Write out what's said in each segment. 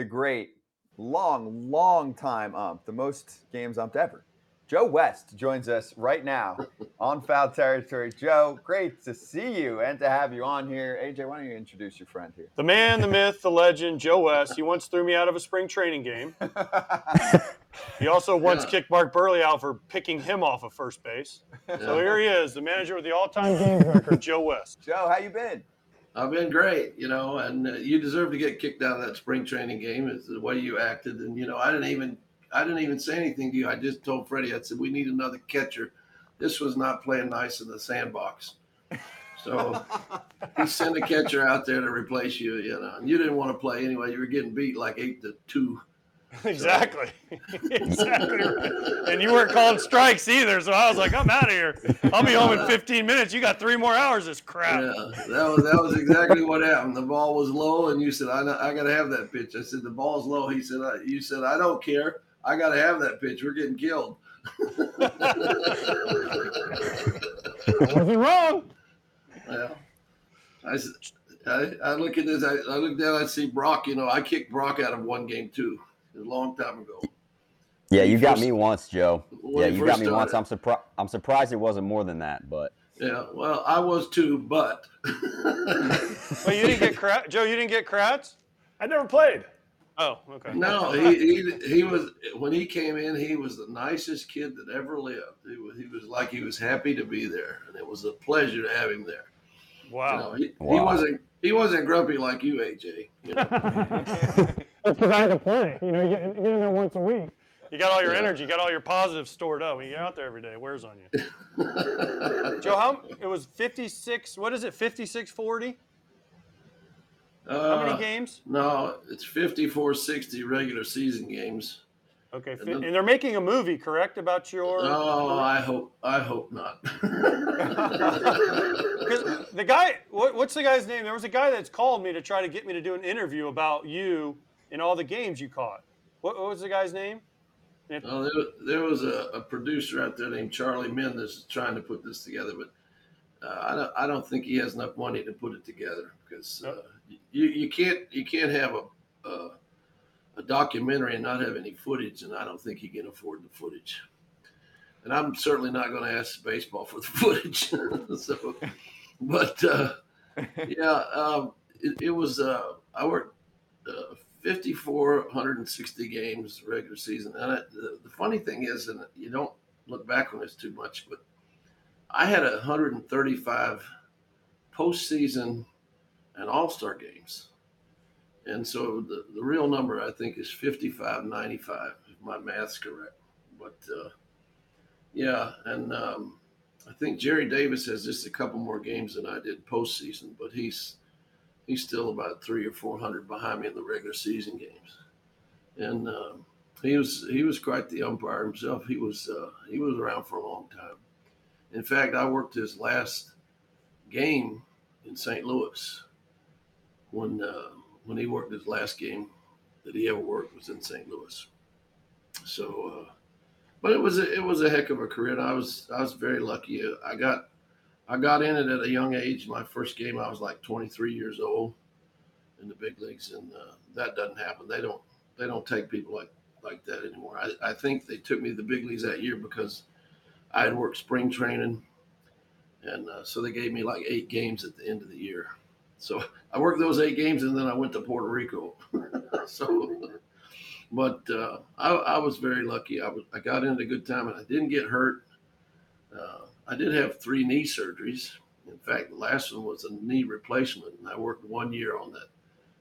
The great, long, long time ump, the most games umped ever. Joe West joins us right now on Foul Territory. Joe, great to see you and to have you on here. AJ, why don't you introduce your friend here? The man, the myth, the legend, Joe West. He once threw me out of a spring training game. he also once Yeah. kicked Mark Buehrle out for picking him off of first base. So here he is, the manager with the all-time game record, Joe West. Joe, how you been? I've been great, you know, and uh, you deserve to get kicked out of that spring training game. Is the way you acted, and you know, I didn't even, I didn't even say anything to you. I just told Freddie, I said, we need another catcher. This was not playing nice in the sandbox. So he sent a catcher out there to replace you, you know, and you didn't want to play anyway. You were getting beat like eight to two. exactly. exactly. And you weren't calling strikes either, so I was like, I'm out of here. I'll be home in 15 minutes. You got three more hours, this crap. Yeah, that was that was exactly what happened. The ball was low, and you said, "I I got to have that pitch." I said, "The ball's low." He said, I, "You said I don't care. I got to have that pitch. We're getting killed." I wasn't wrong. Yeah. I, s- I, I look at this. I, I look down. I see Brock. You know, I kicked Brock out of one game too, a long time ago. Yeah, you got first- me once, Joe. Yeah, you got me once. I'm surprised. I'm surprised it wasn't more than that, but Yeah. Well, I was too, but. Well, you didn't get Krat- Joe. You didn't get Kratz. I never played. Oh, okay. No, he, he he was when he came in. He was the nicest kid that ever lived. He was, he was like he was happy to be there, and it was a pleasure to have him there. You Wow. know, he, he wasn't he wasn't grumpy like you, AJ. You know? That's because I had to play. You know, you get, in there once a week. You got all your Yeah. energy, you got all your positives stored up. When you're out there every day, it wears on you. Joe, how it was 56? What is it? 56 40? How many Uh, games? No, it's 54 60 regular season games. Okay, and then- and they're making a movie, correct, about your? Oh, I hope I hope not. The guy, what, what's the guy's name? There was a guy that's called me to try to get me to do an interview about you and all the games you caught. What, what was the guy's name? Well, there, there was a, a producer out there named Charlie Min that's trying to put this together, but uh, I don't I don't think he has enough money to put it together because uh, you you can't you can't have a, a a documentary and not have any footage, and I don't think he can afford the footage. And I'm certainly not going to ask baseball for the footage. so, but uh, yeah, um, it, it was. Uh, I worked uh, 5,460 games regular season, and I, the, the funny thing is, and you don't look back on this too much, but I had 135 postseason and All Star games. And so the, the real number I think is 55 95, if my math's correct. But uh, yeah, and um, I think Gerry Davis has just a couple more games than I did postseason, but he's he's still about three or four hundred behind me in the regular season games. And um, he was he was quite the umpire himself. He was uh, he was around for a long time. In fact, I worked his last game in St. Louis when uh, when he worked his last game that he ever worked was in St. Louis. So, uh, but it was a, it was a heck of a career. And I was I was very lucky. I got I got in it at a young age. My first game, I was like 23 years old in the big leagues, and uh, that doesn't happen. They don't they don't take people like like that anymore. I, I think they took me to the big leagues that year because I had worked spring training, and uh, so they gave me like eight games at the end of the year. So I worked those eight games, and then I went to Puerto Rico. so, but uh, I, I was very lucky. I was I got in at a good time, and I didn't get hurt. Uh, I did have three knee surgeries. In fact, the last one was a knee replacement, and I worked one year on that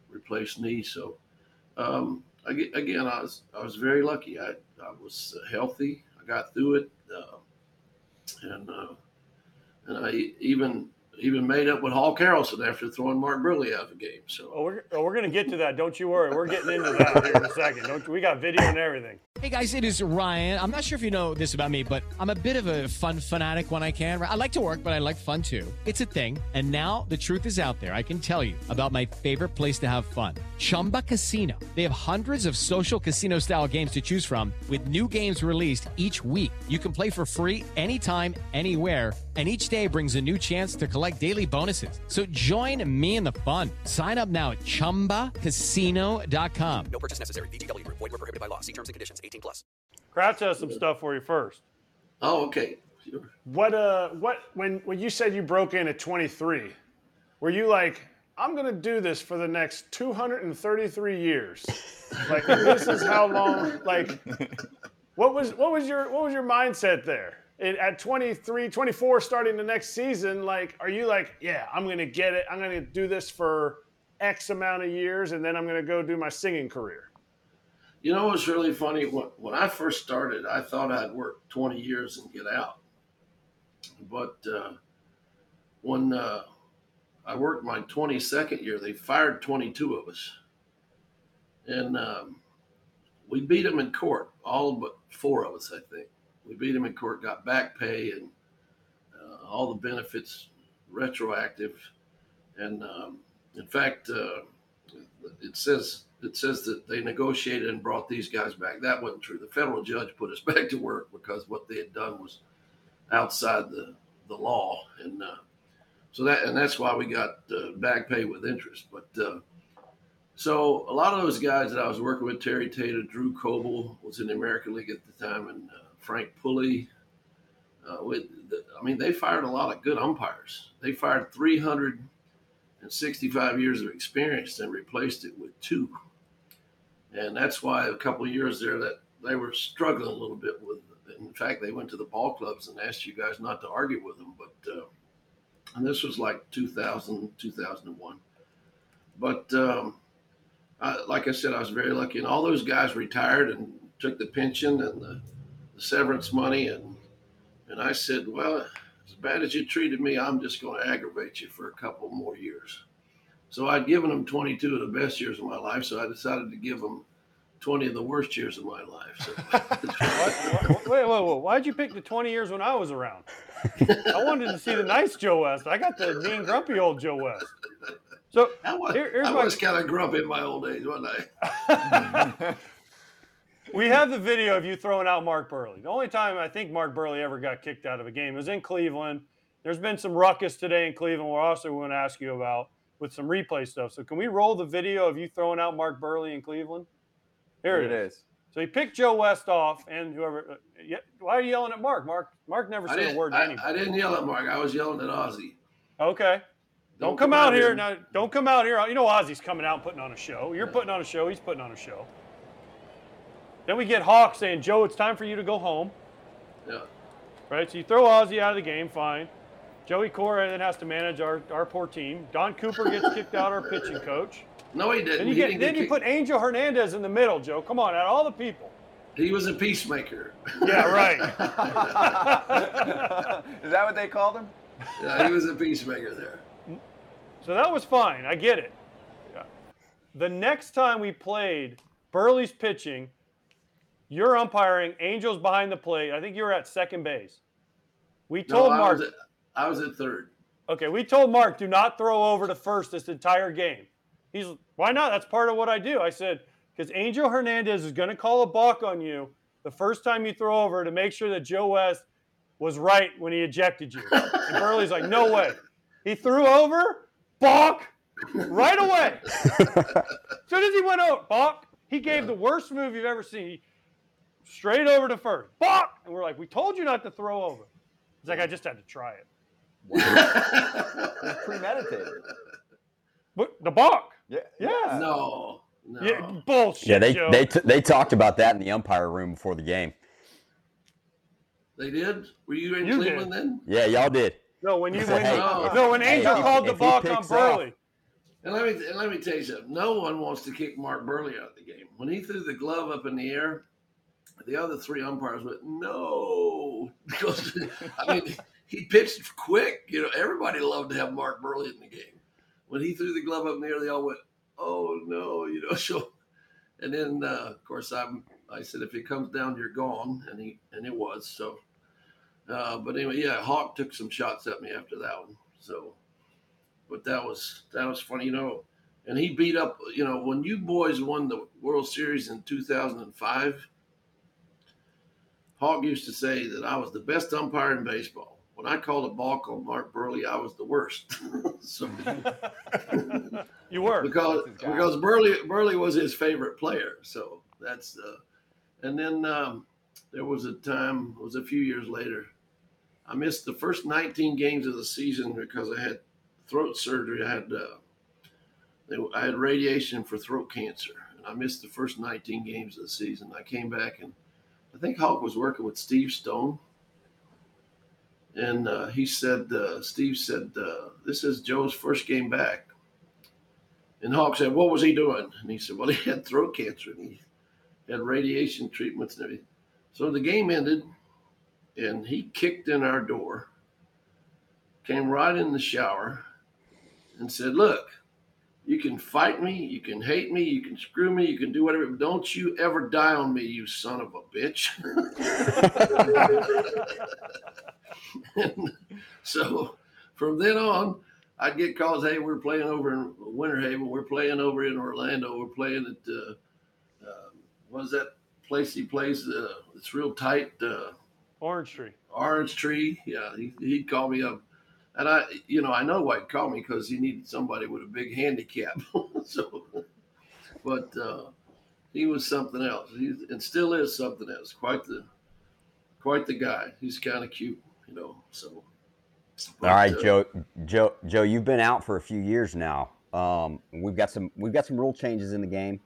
replaced knee. So, um, I, again, I was I was very lucky. I I was healthy. I got through it, uh, and uh, and I even even made up with Hawk Harrelson after throwing Mark Buehrle out of the game. So Oh, we're, oh, we're going to get to that. Don't you worry. We're getting into that here in a second. Don't we got video and everything. Hey guys, it is Ryan. I'm not sure if you know this about me, but I'm a bit of a fun fanatic when I can. I like to work, but I like fun too. It's a thing. And now the truth is out there. I can tell you about my favorite place to have fun Chumba Casino. They have hundreds of social casino style games to choose from, with new games released each week. You can play for free anytime, anywhere. And each day brings a new chance to collect daily bonuses. So join me in the fun. Sign up now at chumbacasino.com. No purchase necessary. VGW Group. Void were prohibited by law. See terms and conditions. 18 plus. Kratz has some stuff for you first. oh okay. Sure. What uh what when when you said you broke in at 23, were you like I'm going to do this for the next 233 years? Like this is how long like what was what was your what was your mindset there? At 23, 24 starting the next season, like are you like, yeah, I'm going to get it. I'm going to do this for X amount of years and then I'm going to go do my singing career. You know what's really funny? When, when I first started, I thought I'd work 20 years and get out. But uh, when uh, I worked my 22nd year, they fired 22 of us. And um, we beat them in court, all but four of us, I think. We beat them in court, got back pay and uh, all the benefits retroactive. And um, in fact, uh, it says it says that they negotiated and brought these guys back. That wasn't true. The federal judge put us back to work because what they had done was outside the, the law, and uh, so that and that's why we got uh, back pay with interest. But uh, so a lot of those guys that I was working with, Terry Taylor, Drew Coble was in the American League at the time, and uh, Frank Pulli. Uh, with the, I mean, they fired a lot of good umpires. They fired 365 years of experience and replaced it with two and that's why a couple of years there that they were struggling a little bit with. In fact, they went to the ball clubs and asked you guys not to argue with them. But uh, and this was like 2000, 2001. But um, I, like I said, I was very lucky, and all those guys retired and took the pension and the, the severance money, and and I said, well, as bad as you treated me, I'm just going to aggravate you for a couple more years. So I'd given them 22 of the best years of my life. So I decided to give them 20 of the worst years of my life. So What, wait, wait, wait. Why'd you pick the 20 years when I was around? I wanted to see the nice Joe West. I got the mean, grumpy old Joe West. So I was, here- here's I my was kind of grumpy in my old age, wasn't I? We have the video of you throwing out Mark Buehrle. The only time I think Mark Buehrle ever got kicked out of a game was in Cleveland. There's been some ruckus today in Cleveland. We're also going to ask you about with some replay stuff. So can we roll the video of you throwing out Mark Buehrle in Cleveland? Here Here it is. So he picked Joe West off, and whoever. Uh, yeah, why are you yelling at Mark? Mark Mark never said a word to I, anybody. I didn't yell at Mark. I was yelling at Ozzie. Okay. Don't, come, out here now. Don't come out here. You know Ozzie's coming out and putting on a show. You're putting on a show. He's putting on a show. Then we get Hawk saying, "Joe, it's time for you to go home." Yeah. Right. So you throw Ozzie out of the game. Fine. Joey Cora then has to manage our, our poor team. Don Cooper gets kicked out, our pitching coach. No, he didn't. Then you he, get didn't then get you kicked. put Angel Hernandez in the middle, Joe. Come on, out of all the people. he was a peacemaker. Yeah, right. Is that what they called him? yeah, he was a peacemaker there. So that was fine. I get it. Yeah. The next time we played, Buehrle's pitching, you're umpiring, Angels behind the plate. I think you were at second base. We No, told I Mark, was, at, I was at third. okay, we told Mark, do not throw over to first this entire game. He's, why not? That's part of what I do. I said, because Angel Hernandez is going to call a balk on you the first time you throw over to make sure that Joe West was right when he ejected you. And Buehrle's like, no way. He threw over, balk, right away. As soon as he went out, balk, he gave the worst move you've ever seen. He, straight over to first, balk. And we're like, we told you not to throw over. He's like, I just had to try it. It premeditated. But the balk. Yeah. Yeah. No, no. Yeah, bullshit. Yeah, they Joe. they t- they talked about that in the umpire room before the game. They did? Were you in You Cleveland then? Yeah, y'all did. no, when you So, when hey, you- if- no when hey, Angel if called the if he balk on picks off- Buehrle. And let me and let me tell you something. No one wants to kick Mark Buehrle out of the game. When he threw the glove up in the air, the other three umpires went no because I mean he pitched quick. You know, everybody loved to have Mark Buehrle in the game. When he threw the glove up in the air, they all went, "Oh no!" You know. So, and then uh, of course I'm I said if it comes down, you're gone, and he and it was so. Uh, but anyway, yeah, Hawk took some shots at me after that one. So, but that was that was funny, you know. And he beat up, you know, when you boys won the World Series in 2005. Hawk used to say that I was the best umpire in baseball. When I called a balk on Mark Buehrle, I was the worst. so you were because because Buehrle Buehrle was his favorite player. So that's uh, and then um, there was a time, it was a few years later, I missed the first 19 games of the season because I had throat surgery. I had uh, I had radiation for throat cancer, and I missed the first 19 games of the season. I came back, and I think Hawk was working with Steve Stone, and uh, he said, uh, Steve said, uh, "This is Joe's first game back." And Hawk said, "What was he doing?" And he said, "Well, he had throat cancer, and he had radiation treatments and everything." So the game ended, and he kicked in our door, came right in the shower, and said, Look, you can fight me, you can hate me, you can screw me, you can do whatever, don't you ever die on me, you son of a bitch. so from then on, I'd get calls, hey, we're playing over in Winter Haven, we're playing over in Orlando, we're playing at, uh, uh, what is that place he plays? Uh, it's real tight. Uh, Orange Tree. Orange Tree. Yeah, he, he'd call me up. And I, you know, I know why he'd call me because he needed somebody with a big handicap. so, but uh, he was something else. He and still is something else. Quite the, quite the guy. He's kind of cute, you know. So. But, All right, uh, Joe. Joe. Joe, you've been out for a few years now. Um, we've got some. We've got some rule changes in the game.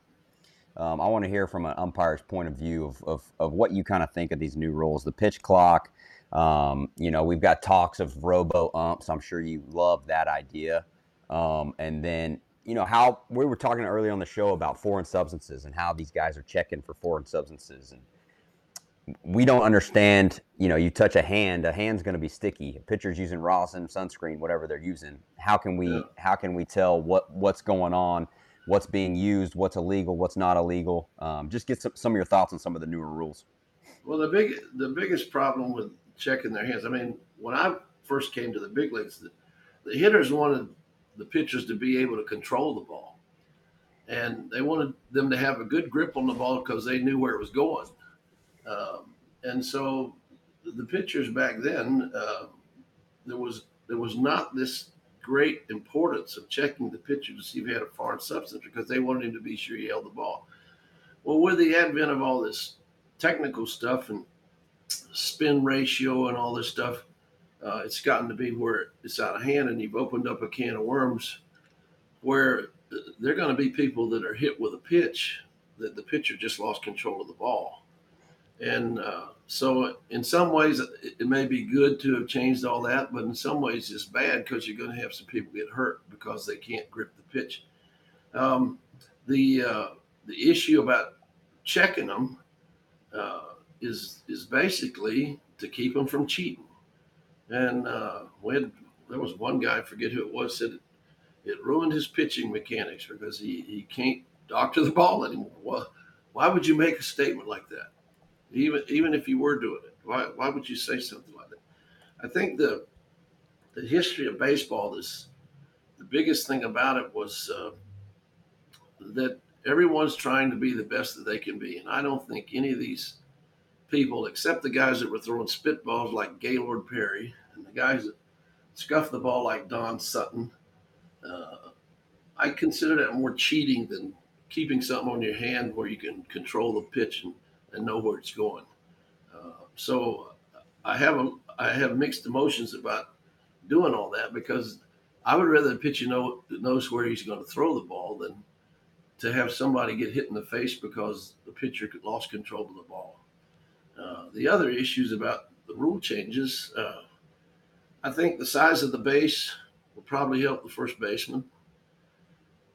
Um, I want to hear from an umpire's point of view of, of, of what you kind of think of these new rules, the pitch clock. Um, you know, we've got talks of robo umps. I'm sure you love that idea. Um, and then, you know, how we were talking earlier on the show about foreign substances and how these guys are checking for foreign substances. And we don't understand, you know, you touch a hand, a hand's going to be sticky. A pitcher's using rosin, sunscreen, whatever they're using. How can we, yeah. how can we tell what, what's going on? what's being used, what's illegal, what's not illegal. Um, just get some, some of your thoughts on some of the newer rules. Well, the big the biggest problem with checking their hands. I mean, when I first came to the big leagues, the, the hitters wanted the pitchers to be able to control the ball, and they wanted them to have a good grip on the ball because they knew where it was going. Um, and so, the pitchers back then, uh, there was there was not this great importance of checking the pitcher to see if he had a foreign substance because they wanted him to be sure he held the ball. Well, with the advent of all this technical stuff and spin ratio and all this stuff, uh, it's gotten to be where it's out of hand, and you've opened up a can of worms where they're going to be people that are hit with a pitch that the pitcher just lost control of the ball. And uh, so, in some ways, it may be good to have changed all that, but in some ways, it's bad because you're going to have some people get hurt because they can't grip the pitch. Um, the uh, the issue about checking them uh, is is basically to keep them from cheating. And uh, when there was one guy, I forget who it was, said it, it ruined his pitching mechanics because he, he can't doctor the ball anymore. Well, why would you make a statement like that? even even if you were doing it. Why why would you say something like that? I think the the history of baseball is the biggest thing about it was uh, that everyone's trying to be the best that they can be, and I don't think any of these people, except the guys that were throwing spitballs like Gaylord Perry and the guys that scuffed the ball like Don Sutton, uh, I consider that more cheating than keeping something on your hand where you can control the pitch and and know where it's going. Uh, so I have a, I have mixed emotions about doing all that because I would rather the pitcher know knows where he's going to throw the ball than to have somebody get hit in the face because the pitcher lost control of the ball. Uh, the other issues about the rule changes, uh, I think the size of the base will probably help the first baseman.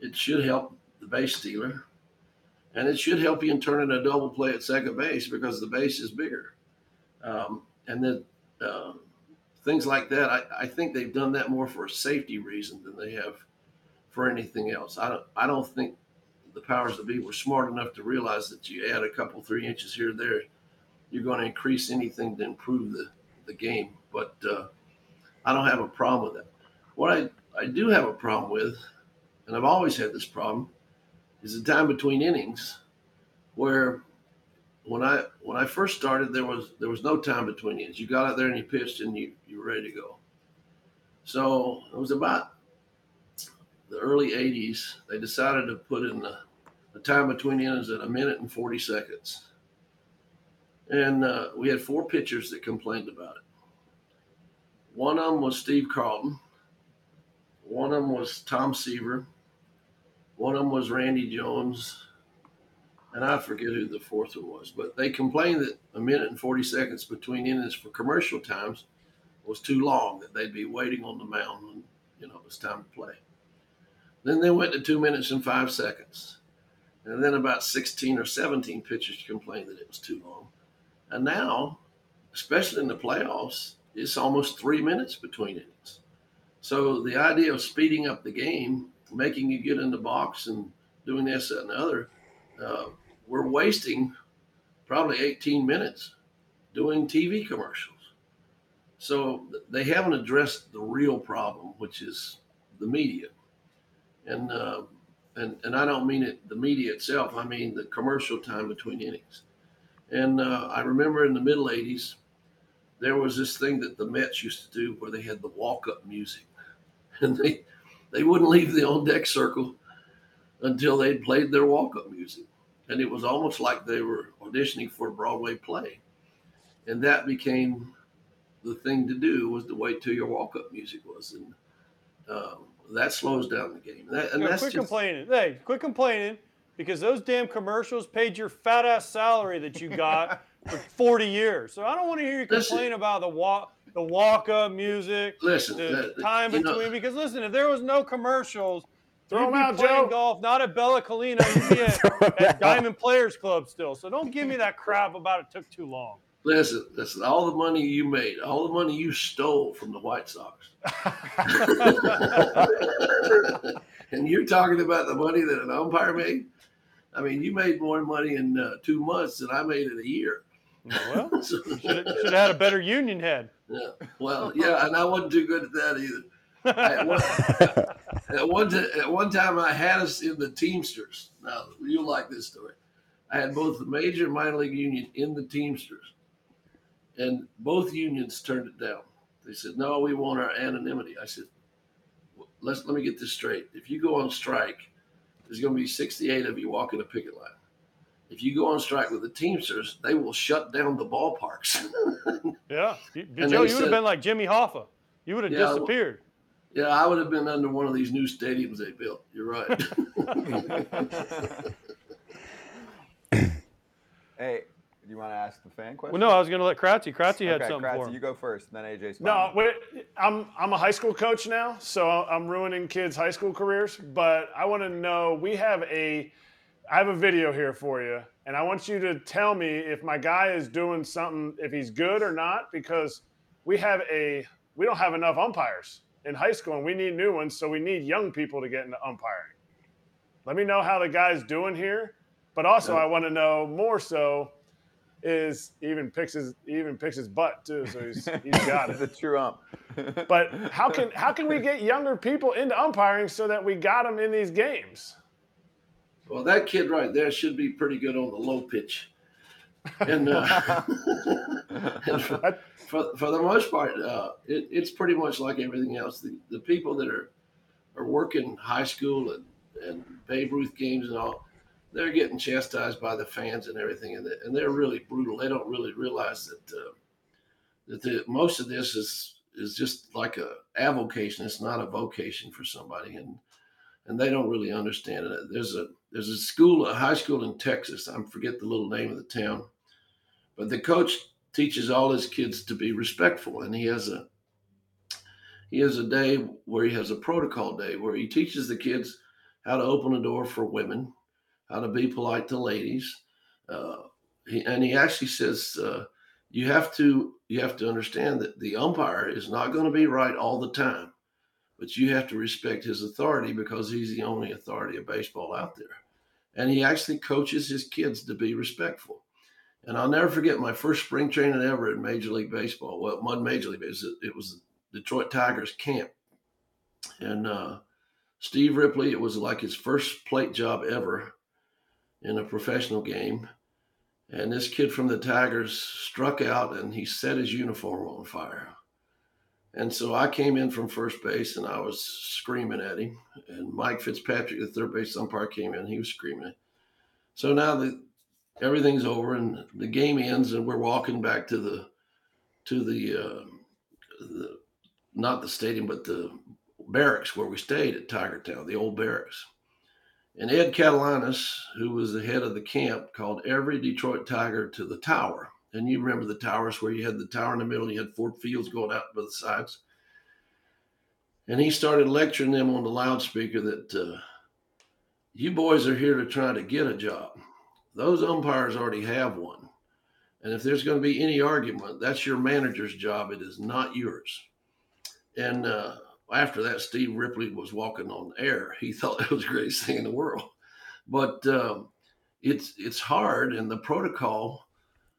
It should help the base stealer and it should help you in turning a double play at second base because the base is bigger. Um, and then uh, things like that. I, I think they've done that more for a safety reason than they have for anything else. I don't I don't think the powers that be were smart enough to realize that you add a couple three inches here or there, you're going to increase anything to improve the the game. But uh, I don't have a problem with that. What I I do have a problem with, and I've always had this problem, is the time between innings, where when I when I first started, there was there was no time between innings. You got out there and you pitched, and you you were ready to go. So it was about the early '80s. They decided to put in the, the time between innings at a minute and 40 seconds, and uh, we had four pitchers that complained about it. One of them was Steve Carlton. One of them was Tom Seaver. One of them was Randy Jones and I forget who the fourth one was, but they complained that a minute and 40 seconds between innings for commercial times was too long, that they'd be waiting on the mound when, you know, it was time to play. Then they went to two minutes and five seconds. And then about 16 or 17 pitchers complained that it was too long. And now, especially in the playoffs, it's almost three minutes between innings. So the idea of speeding up the game, making you get in the box and doing this, that, and the other, uh, we're wasting probably 18 minutes doing TV commercials. So they haven't addressed the real problem, which is the media. And, uh, and, and I don't mean it, the media itself, I mean the commercial time between innings. And uh, I remember in the middle 80s, there was this thing that the Mets used to do where they had the walk up music. And they, they wouldn't leave the on deck circle until they'd played their walk up music. And it was almost like they were auditioning for a Broadway play. And that became the thing to do was to wait till your walk up music was. And um, that slows down the game. That, and Yeah, that's quit just, complaining. Hey, quit complaining because those damn commercials paid your fat ass salary that you got for 40 years. So I don't want to hear you Listen. complain about the walk, the walk up music, Listen, the uh, time you know- between. because listen, if there was no commercials, Throw you'd 'em be out, playing Joe. golf, not at Bella Collina, you'd be at, at Diamond Players Club still. So don't give me that crap about it took too long. Listen, listen, all the money you made, all the money you stole from the White Sox. and you're talking about the money that an umpire made? I mean, you made more money in uh, two months than I made in a year. Well, So- should have had a better union head. yeah, well, yeah, and I wasn't too good at that either. At one, at one, ti- at one time, I had us in the Teamsters. Now, you'll like this story. I had both the major and minor league union in the Teamsters, and both unions turned it down. They said, "No, we want our anonymity." I said, "Let's let me get this straight. If you go on strike, there's going to be 68 of you walking a picket line. If you go on strike with the Teamsters, they will shut down the ballparks." Yeah. You, And Joe, they you would have been like Jimmy Hoffa. You would have Yeah, well- disappeared. Yeah, I would have been under one of these new stadiums they built. You're right. Hey, do you want to ask the fan question? Well, no, I was going to let Kratzy. Kratzy had okay, something for Kratzy, him. you go first, then AJ's. No, wait, I'm I'm a high school coach now, so I'm ruining kids' high school careers. But I want to know. We have a, I have a video here for you, and I want you to tell me if my guy is doing something, if he's good or not, because we have a, we don't have enough umpires in high school, and we need new ones, so we need young people to get into umpiring. Let me know how the guy's doing here, but also I want to know more so. Is even picks his even picks his butt too, so he's he's got it. the true ump. But how can how can we get younger people into umpiring so that we got them in these games? well, that kid right there should be pretty good on the low pitch. And, uh, and for, for, for the most part, uh, it, it's pretty much like everything else. The, the people that are are working high school and, and Babe Ruth games and all, they're getting chastised by the fans and everything, and, and they're really brutal. They don't really realize that uh, that the, most of this is is just like a avocation. It's not a vocation for somebody, and and they don't really understand it. There's a there's a school, a high school in Texas. I forget the little name of the town, but the coach teaches all his kids to be respectful, and he has a he has a day where he has a protocol day where he teaches the kids how to open a door for women, how to be polite to ladies. Uh, he, and he actually says, uh, you have to you have to understand that the umpire is not going to be right all the time, but you have to respect his authority because he's the only authority of baseball out there, and he actually coaches his kids to be respectful. And I'll never forget my first spring training ever in Major League Baseball. Well, one Major League, it was, it was Detroit Tigers camp, and uh, Steve Rippley. It was like his first plate job ever in a professional game and this kid from the Tigers struck out and he set his uniform on fire. And so I came in from first base and I was screaming at him. And Mike Fitzpatrick, the third base umpire, came in. He was screaming. So now the everything's over and the game ends and we're walking back to the to the, uh, the not the stadium but the barracks where we stayed at Tiger Town, the old barracks. And Ed Katalinas, who was the head of the camp, called every Detroit Tiger to the tower. And you remember the towers where you had the tower in the middle you had four fields going out by the sides. And he started lecturing them on the loudspeaker that uh, you boys are here to try to get a job. Those umpires already have one. And if there's going to be any argument, that's your manager's job. It is not yours. And uh, after that, Steve Rippley was walking on air. He thought it was the greatest thing in the world. But um, it's it's hard, and the protocol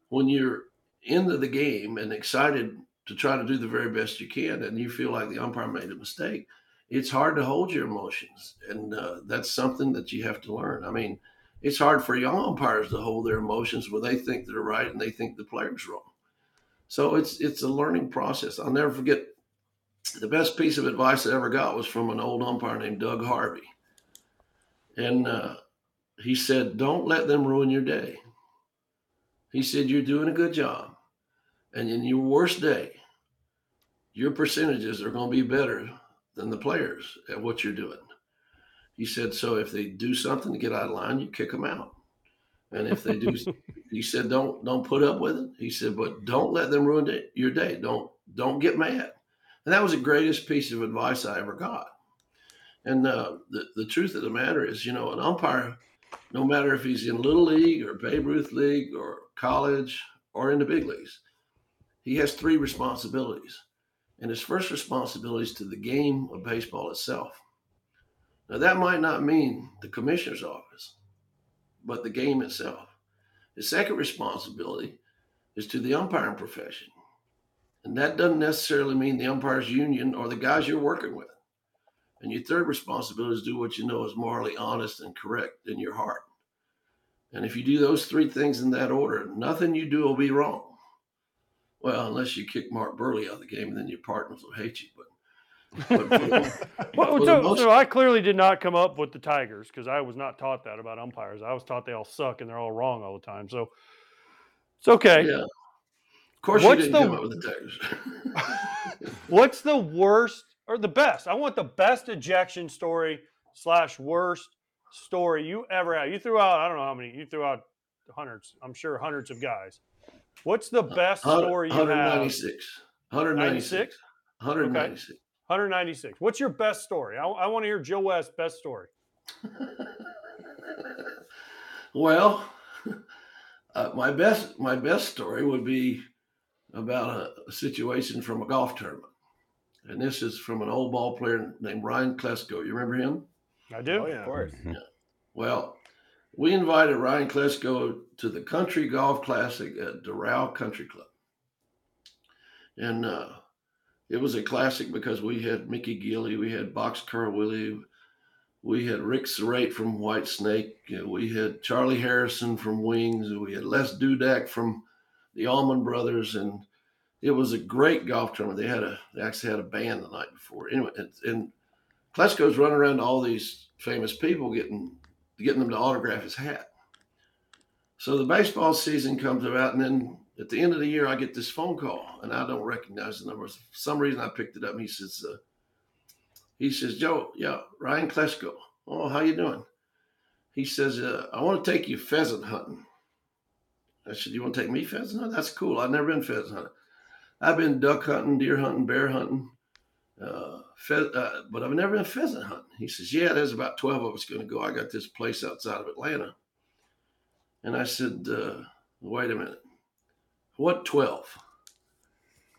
when you're into the game and excited to try to do the very best you can, and you feel like the umpire made a mistake, it's hard to hold your emotions, and uh, that's something that you have to learn. I mean, it's hard for young umpires to hold their emotions when they think they're right and they think the player's wrong. So it's it's a learning process. I'll never forget the best piece of advice I ever got was from an old umpire named Doug Harvey. And uh, he said, Don't let them ruin your day. He said, You're doing a good job. And in your worst day, your percentages are going to be better than the players at what you're doing. He said, So if they do something to get out of line, you kick them out. And if they do, he said, don't don't put up with it. He said, but don't let them ruin your day. Don't don't get mad. And that was the greatest piece of advice I ever got. And uh, the, the truth of the matter is, you know, an umpire, no matter if he's in Little League or Babe Ruth League or college or in the big leagues, he has three responsibilities. And his first responsibility is to the game of baseball itself. Now, that might not mean the commissioner's office, but the game itself. His second responsibility is to the umpiring profession. And that doesn't necessarily mean the umpires union or the guys you're working with. And your third responsibility is do what you know is morally honest and correct in your heart. And if you do those three things in that order, nothing you do will be wrong. Well, unless you kick Mark Buehrle out of the game, and then your partners will hate you. But, but well, so, most... so, I clearly did not come up with the Tigers because I was not taught that about umpires. I was taught they all suck and they're all wrong all the time. So it's okay. Yeah. Of course, what's the, the what's the worst or the best? I want the best ejection story slash worst story you ever had. You threw out I don't know how many. You threw out hundreds. I'm sure hundreds of guys. What's the best story you 196. have? 196. 196. 196. What's your best story? I, I want to hear Joe West's best story. well, uh, my best my best story would be about a, a, situation from a golf tournament. And this is from an old ball player named Ryan Klesko. You remember him? I do. Oh, yeah. Of course. Yeah. Well, we invited Ryan Klesko to the Country Golf Classic at Doral Country Club. And uh, it was a classic because we had Mickey Gilley, we had Boxcar Willie, we had Rick Serrate from Whitesnake, we had Charlie Harrison from Wings, we had Les Dudek from the Allman Brothers, and it was a great golf tournament. They had a they actually had a band the night before. Anyway, and, and Klesko's running around to all these famous people getting getting them to autograph his hat. So the baseball season comes about, and then at the end of the year, I get this phone call, and I don't recognize the number. For some reason, I picked it up. He says, uh, "He says, Joe, yeah, Ryan Klesko. Oh, how you doing?" He says, uh, "I want to take you pheasant hunting." I said, "You want to take me pheasant hunting? That's cool. I've never been pheasant hunting. I've been duck hunting, deer hunting, bear hunting, uh, uh, but I've never been pheasant hunting." He says, "Yeah, there's about twelve of us going to go. I got this place outside of Atlanta." And I said, uh, "Wait a minute. What 12?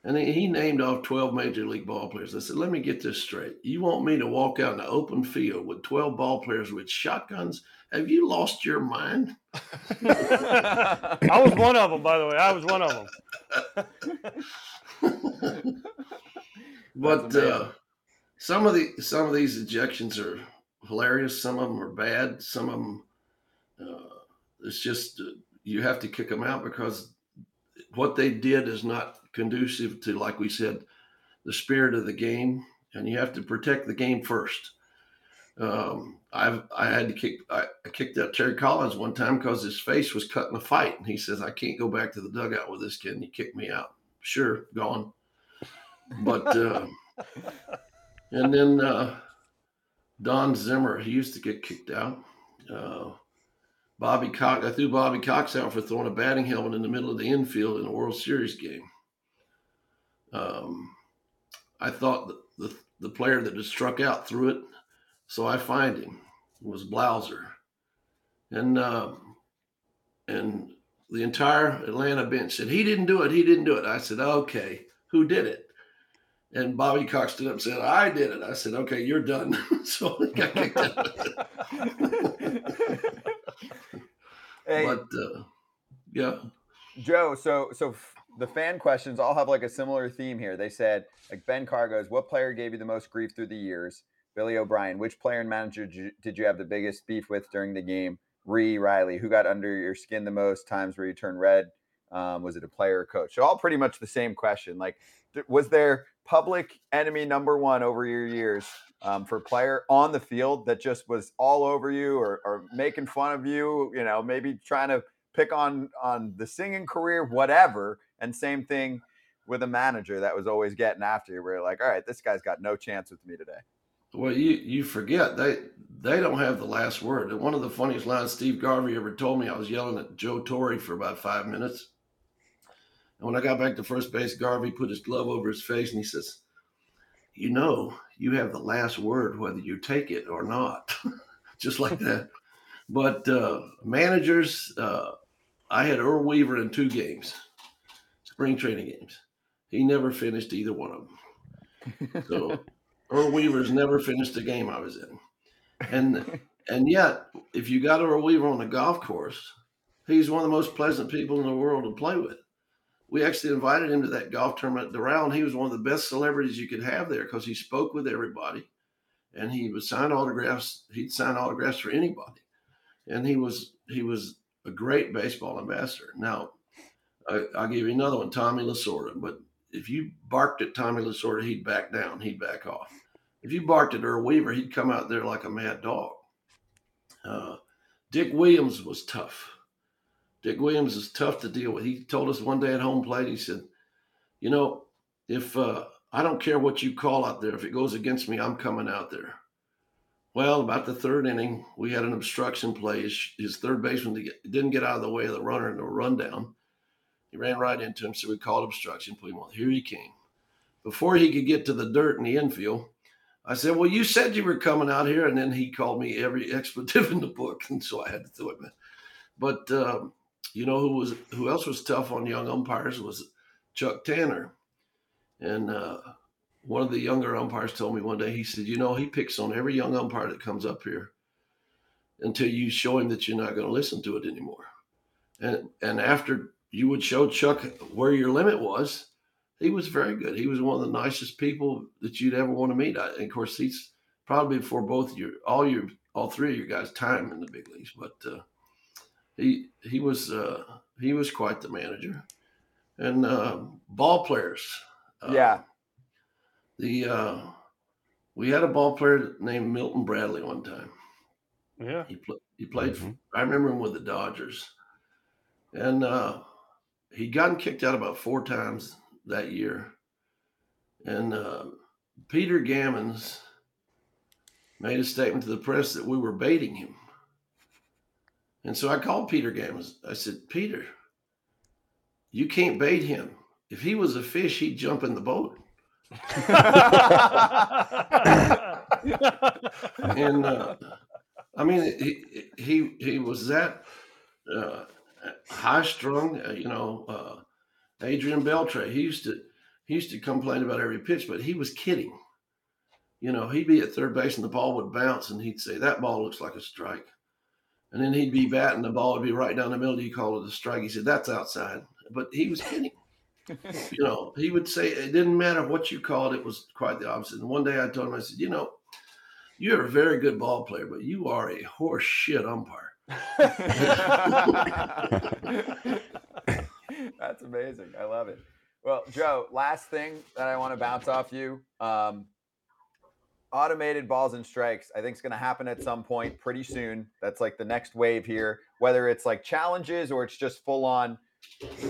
And he named off 12 major league ball players. I said, let me get this straight. You want me to walk out in the open field with 12 ball players with shotguns? Have you lost your mind? I was one of them, by the way. I was one of them. But uh, some of the some of these ejections are hilarious. Some of them are bad. Some of them, uh, it's just uh, you have to kick them out because what they did is not conducive to, like we said, the spirit of the game, and you have to protect the game first. Um, I've I had to kick I, I kicked out Terry Collins one time because his face was cut in a fight, and he says I can't go back to the dugout with this kid, and he kicked me out. Sure, gone. But uh, and then uh, Don Zimmer, he used to get kicked out. Uh, Bobby Cox, I threw Bobby Cox out for throwing a batting helmet in the middle of the infield in a World Series game. Um, I thought the, the, the player that had struck out threw it, so I find him. It was Blauser, and um, and the entire Atlanta bench said he didn't do it. He didn't do it. I said, okay, who did it? And Bobby Cox stood up and said, I did it. I said, okay, you're done. so he got kicked out. hey, but uh, yeah, Joe, so so the fan questions all have like a similar theme here. They said like Ben Carr goes, "What player gave you the most grief through the years?" Billy O'Brien, which player and manager did you, have the biggest beef with during the game? Ree Riley, who got under your skin the most times where you turned red? Um, was it a player or coach? So all pretty much the same question. Like, th- was there public enemy number one over your years um, for player on the field that just was all over you or, or making fun of you? You know, maybe trying to pick on on the singing career, whatever. And same thing with a manager that was always getting after you. Where you're like, all right, this guy's got no chance with me today. Well, you you forget they they don't have the last word. And one of the funniest lines Steve Garvey ever told me, I was yelling at Joe Torre for about five minutes. And when I got back to first base, Garvey put his glove over his face and he says, "You know, you have the last word whether you take it or not." Just like that. But uh, managers, uh, I had Earl Weaver in two games, spring training games. He never finished either one of them. So Earl Weaver's never finished a game I was in. And and yet, if you got Earl Weaver on the golf course, he's one of the most pleasant people in the world to play with. We actually invited him to that golf tournament at Doral, and he was one of the best celebrities you could have there because he spoke with everybody and he would sign autographs. He'd sign autographs for anybody. And he was he was a great baseball ambassador. Now, I, I'll give you another one, Tommy Lasorda. But if you barked at Tommy Lasorda, he'd back down, he'd back off. If you barked at Earl Weaver, he'd come out there like a mad dog. Uh, Dick Williams was tough. Dick Williams is tough to deal with. He told us one day at home plate, he said, You know, if uh, I don't care what you call out there, if it goes against me, I'm coming out there. Well, about the third inning, we had an obstruction play. His, his third baseman didn't get out of the way of the runner in the rundown. He ran right into him, so we called obstruction. Put him on. Here he came. Before he could get to the dirt in the infield, I said, "Well, you said you were coming out here," and then he called me every expletive in the book, and so I had to throw him in. But um, you know who was who else was tough on young umpires was Chuck Tanner, and uh, one of the younger umpires told me one day. He said, "You know, he picks on every young umpire that comes up here until you show him that you're not going to listen to it anymore." And and after you would show Chuck where your limit was, he was very good. He was one of the nicest people that you'd ever want to meet. I, and of course, he's probably before both your all your all three of your guys' time in the big leagues. But uh, he he was uh, he was quite the manager. And uh, ball players, uh, yeah, the uh, we had a ball player named Milton Bradley one time. Yeah. He pl- he played. For, I remember him with the Dodgers, and uh, he'd gotten kicked out about four times that year. And uh, Peter Gammons made a statement to the press that we were baiting him. And so I called Peter Gammons. I said, Peter, you can't bait him. If he was a fish, he'd jump in the boat. and uh, I mean, he he he was that uh, high strung, uh, you know, uh, Adrian Beltre. He used to he used to complain about every pitch, but he was kidding. You know, he'd be at third base and the ball would bounce, and he'd say that ball looks like a strike. And then he'd be batting, the ball would be right down the middle. You call it a strike. He said that's outside, but he was kidding. you know, he would say it didn't matter what you called, it was quite the opposite. And one day I told him, I said, you know, you're a very good ball player, but you are a horse shit umpire. That's amazing. I love it. Well, Joe, last thing that I want to bounce off you. Um, automated balls and strikes, I think is going to happen at some point pretty soon. That's like the next wave here, whether it's like challenges or it's just full on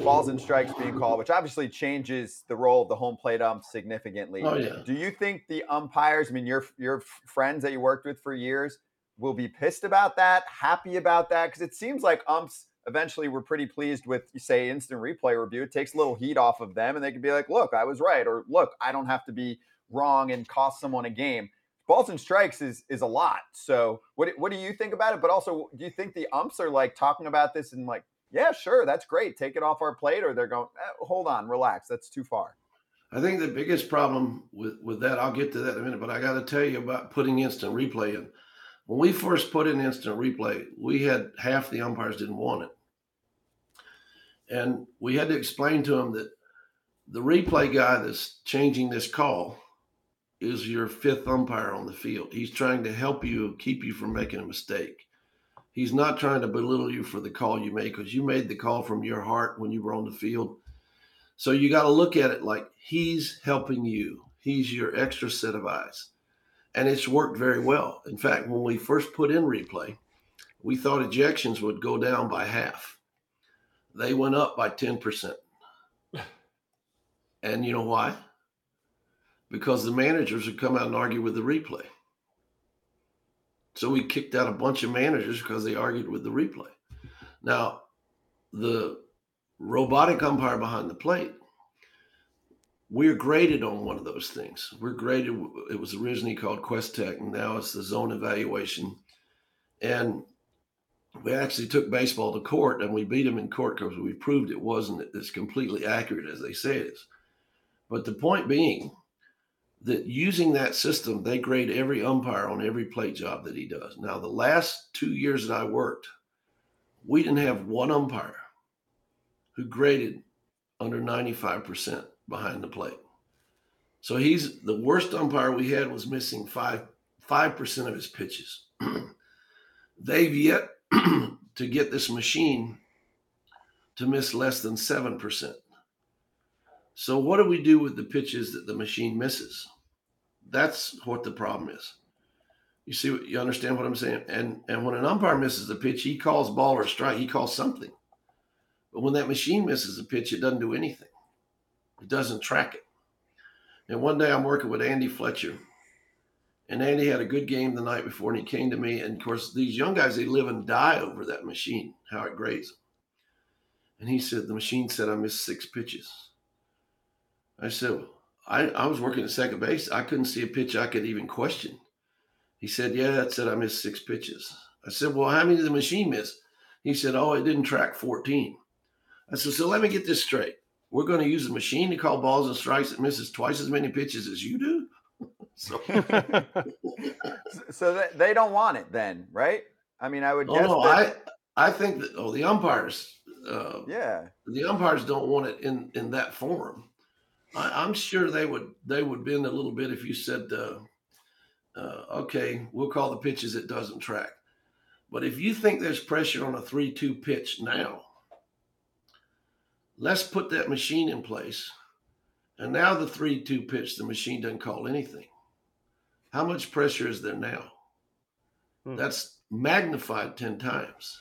balls and strikes being called, which obviously changes the role of the home plate ump significantly. Oh, yeah. Do you think the umpires, I mean, your your friends that you worked with for years, will be pissed about that, happy about that? Because it seems like umps eventually were pretty pleased with, say, instant replay review. It takes a little heat off of them, and they can be like, "Look, I was right," or "Look, I don't have to be wrong and cost someone a game." Balls and strikes is is a lot. So, what what do you think about it? But also, do you think the umps are like talking about this and like, yeah, sure, that's great, take it off our plate, or they're going, eh, hold on, relax, that's too far. I think the biggest problem with, with that, I'll get to that in a minute, but I got to tell you about putting instant replay in. When we first put in instant replay, we had half the umpires didn't want it. And we had to explain to them that the replay guy that's changing this call is your fifth umpire on the field. He's trying to help you keep you from making a mistake. He's not trying to belittle you for the call you made because you made the call from your heart when you were on the field. So you got to look at it like he's helping you. He's your extra set of eyes. And it's worked very well. In fact, when we first put in replay, we thought ejections would go down by half. They went up by 10%. And you know why? Because the managers would come out and argue with the replay. So we kicked out a bunch of managers because they argued with the replay. Now, the robotic umpire behind the plate, we're graded on one of those things. We're graded, it was originally called QuesTec, and now it's the zone evaluation. And we actually took baseball to court and we beat them in court because we proved it wasn't as completely accurate as they say it is. But the point being that using that system, they grade every umpire on every plate job that he does. Now, the last two years that I worked, we didn't have one umpire who graded under 95% behind the plate. So he's the worst umpire we had was missing five five percent of his pitches. They've yet to get this machine to miss less than seven percent. So what do we do with the pitches that the machine misses? That's what the problem is. You see, you understand what I'm saying? And and when an umpire misses a pitch, he calls ball or strike. He calls something. But when that machine misses a pitch, it doesn't do anything. It doesn't track it. And one day I'm working with Andy Fletcher, and Andy had a good game the night before, and he came to me. And of course, these young guys they live and die over that machine, how it grades them. And he said the machine said I missed six pitches. I said I, I was working at second base. I couldn't see a pitch I could even question. He said, Yeah, it said I missed six pitches. I said, Well, how many did the machine miss? He said, Oh, it didn't track 14. I said, So let me get this straight. We're going to use a machine to call balls and strikes that misses twice as many pitches as you do. so, so they, they don't want it then, right? I mean, I would oh, guess. no, that, I, I think that, oh, the umpires, uh, yeah, the umpires don't want it in, in that form. I, am sure they would they would bend a little bit if you said, uh, uh, "Okay, we'll call the pitches it doesn't track." But if you think there's pressure on a three-two pitch now, let's put that machine in place. And now the three-two pitch, the machine doesn't call anything. How much pressure is there now? Hmm. That's magnified ten times.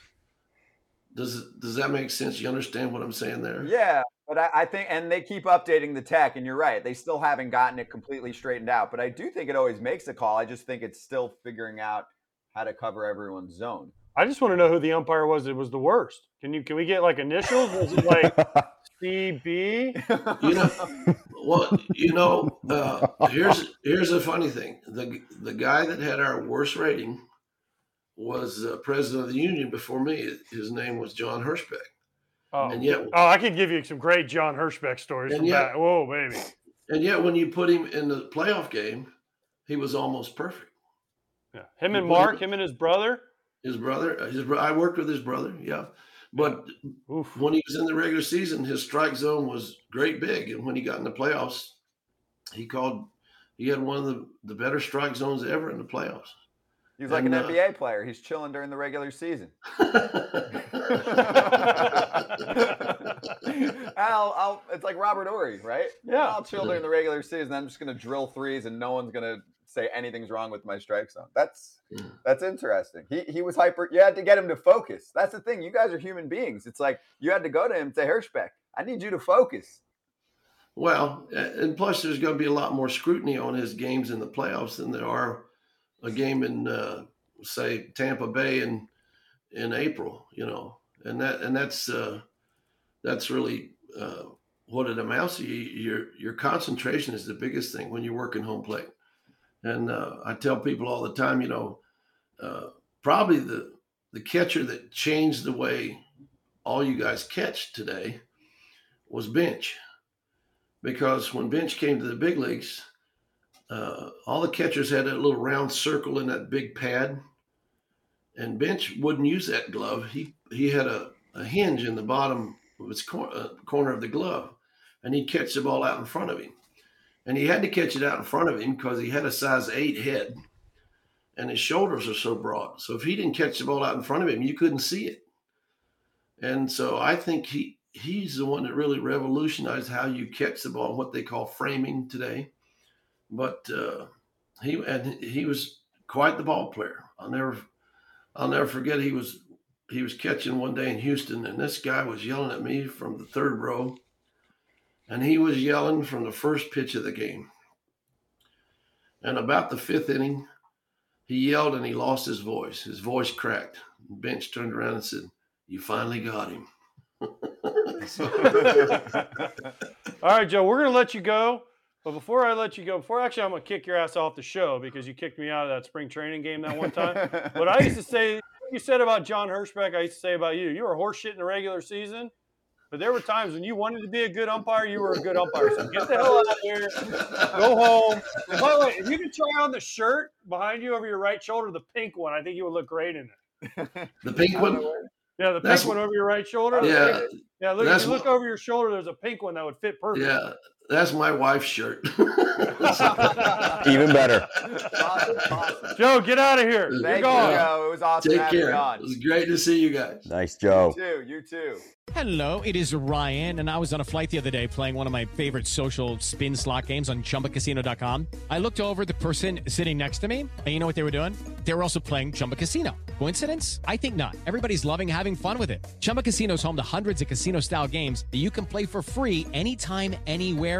Does does that make sense? You understand what I'm saying there? Yeah, but I, I, think, and they keep updating the tech, and you're right. They still haven't gotten it completely straightened out. But I do think it always makes a call. I just think it's still figuring out how to cover everyone's zone. I just want to know who the umpire was that was the worst. Can you can we get like initials? Was it like CB? You know, well, you know, uh, here's here's a funny thing. The the guy that had our worst rating was uh, president of the union before me. His name was John Hirschbeck Oh, And yet, oh, I could give you some great John Hirschbeck stories And from yet- that. Whoa, baby. and yet, when you put him in the playoff game, he was almost perfect. Yeah. Him and Mark, him and his brother. His brother, his bro- I worked with his brother, yeah. But Oof. when he was in the regular season, his strike zone was great big, and when he got in the playoffs, he called. He had one of the, the better strike zones ever in the playoffs. He's like And, an uh, NBA player. He's chilling during the regular season. I'll, I'll, it's like Robert Horry, right? Yeah. I'll chill during the regular season. I'm just going to drill threes, and no one's going to say anything's wrong with my strike zone. That's Yeah. That's interesting. He he was hyper. You had to get him to focus. That's the thing. You guys are human beings. It's like you had to go to him say, Hirschbeck, I need you to focus. Well, and plus, there's going to be a lot more scrutiny on his games in the playoffs than there are a game in, uh, say, Tampa Bay in in April. You know, and that and that's uh, that's really uh, what it amounts to. You- Your your concentration is the biggest thing when you're working home plate. And uh, I tell people all the time, you know, uh, probably the the catcher that changed the way all you guys catch today was Bench. Because when Bench came to the big leagues, uh, all the catchers had that little round circle in that big pad, and Bench wouldn't use that glove. He he had a, a hinge in the bottom of his cor- uh, corner of the glove, and he'd catch the ball out in front of him, and he had to catch it out in front of him because he had a size eight head, and his shoulders are so broad. So if he didn't catch the ball out in front of him, you couldn't see it. And so I think he he's the one that really revolutionized how you catch the ball, what they call framing today. But uh, he and he was quite the ball player. I'll never I'll never forget he was he was catching one day in Houston, and this guy was yelling at me from the third row, and he was yelling from the first pitch of the game. And about the fifth inning, he yelled and he lost his voice. His voice cracked. Bench turned around and said, "You finally got him." All right, Joe, we're going to let you go. But before I let you go, before actually, I'm going to kick your ass off the show because you kicked me out of that spring training game that one time. but I used to say, what you said about John Hirschbeck, I used to say about you. You were horseshit in the regular season, but there were times when you wanted to be a good umpire, you were a good umpire. So get the hell out of here, go home. And by the way, if you could try on the shirt behind you over your right shoulder, the pink one, I think you would look great in it. The pink one. Yeah, the pink That's- one over your right shoulder. Yeah, yeah. Look, if you look over your shoulder, there's a pink one that would fit perfect. yeah. That's my wife's shirt. Even better. Awesome, awesome. Joe, get out of here. You're Thank you, gone. Joe. It was awesome Take having you care. on. It was great to see you guys. Nice, Joe. You too. You too. Hello, it is Ryan, and I was on a flight the other day playing one of my favorite social spin slot games on chumbacasino.com. I looked over the person sitting next to me, and you know what they were doing? They were also playing Chumba Casino. Coincidence? I think not. Everybody's loving having fun with it. Chumba Casino is home to hundreds of casino style games that you can play for free anytime, anywhere,